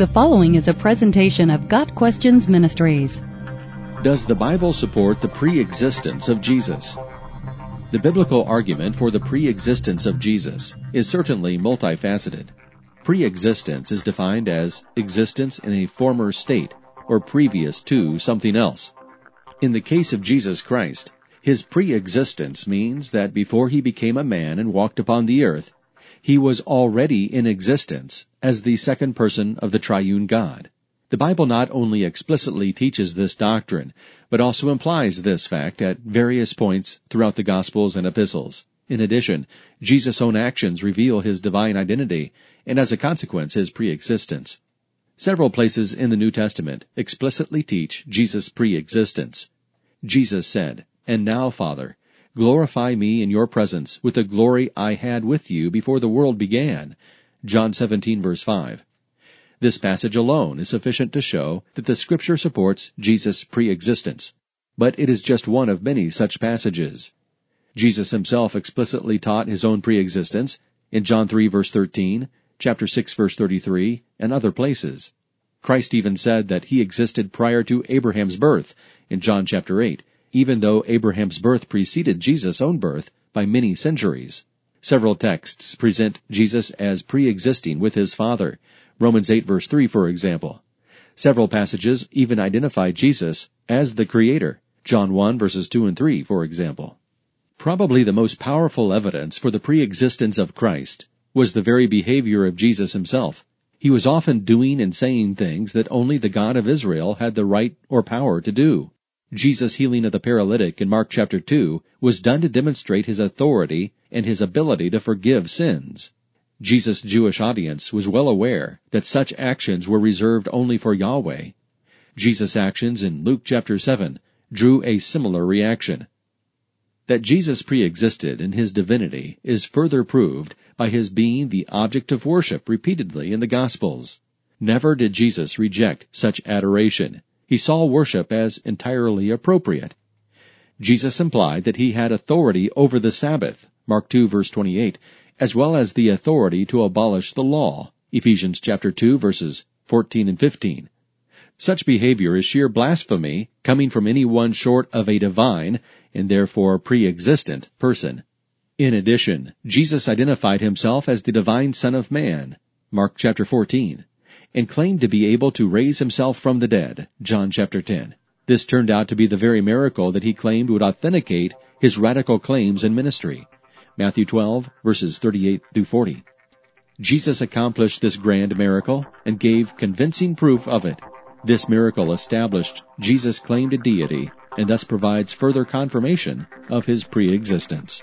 The following is a presentation of Got Questions Ministries. Does the Bible support the pre-existence of Jesus? The biblical argument for the pre-existence of Jesus is certainly multifaceted. Pre-existence is defined as existence in a former state or previous to something else. In the case of Jesus Christ, his pre-existence means that before he became a man and walked upon the earth, he was already in existence as the second person of the triune God. The Bible not only explicitly teaches this doctrine, but also implies this fact at various points throughout the Gospels and epistles. In addition, Jesus' own actions reveal his divine identity, and as a consequence his pre-existence. Several places in the New Testament explicitly teach Jesus' pre-existence. Jesus said, And now, Father, Glorify me in your presence with the glory I had with you before the world began. John 17 verse 5. This passage alone is sufficient to show that the scripture supports Jesus' pre-existence. But it is just one of many such passages. Jesus himself explicitly taught his own pre-existence in John 3 verse 13, chapter 6 verse 33, and other places. Christ even said that he existed prior to Abraham's birth in John chapter 8, even though Abraham's birth preceded Jesus' own birth by many centuries. Several texts present Jesus as pre-existing with his Father. Romans 8 verse 3, for example. Several passages even identify Jesus as the Creator. John 1 verses 2 and 3, for example. Probably the most powerful evidence for the pre-existence of Christ was the very behavior of Jesus himself. He was often doing and saying things that only the God of Israel had the right or power to do. Jesus' healing of the paralytic in Mark chapter 2 was done to demonstrate his authority and his ability to forgive sins. Jesus' Jewish audience was well aware that such actions were reserved only for Yahweh. Jesus' actions in Luke chapter 7 drew a similar reaction. That Jesus pre-existed in his divinity is further proved by his being the object of worship repeatedly in the Gospels. Never did Jesus reject such adoration he saw worship as entirely appropriate. Jesus implied that he had authority over the Sabbath, Mark 2 verse 28, as well as the authority to abolish the law, Ephesians chapter 2 verses 14 and 15. Such behavior is sheer blasphemy coming from anyone short of a divine, and therefore pre-existent, person. In addition, Jesus identified himself as the divine Son of Man, Mark chapter 14 and claimed to be able to raise himself from the dead, John chapter 10. This turned out to be the very miracle that he claimed would authenticate his radical claims in ministry. Matthew 12 verses 38 through 40. Jesus accomplished this grand miracle and gave convincing proof of it. This miracle established Jesus' claim to deity and thus provides further confirmation of his pre-existence.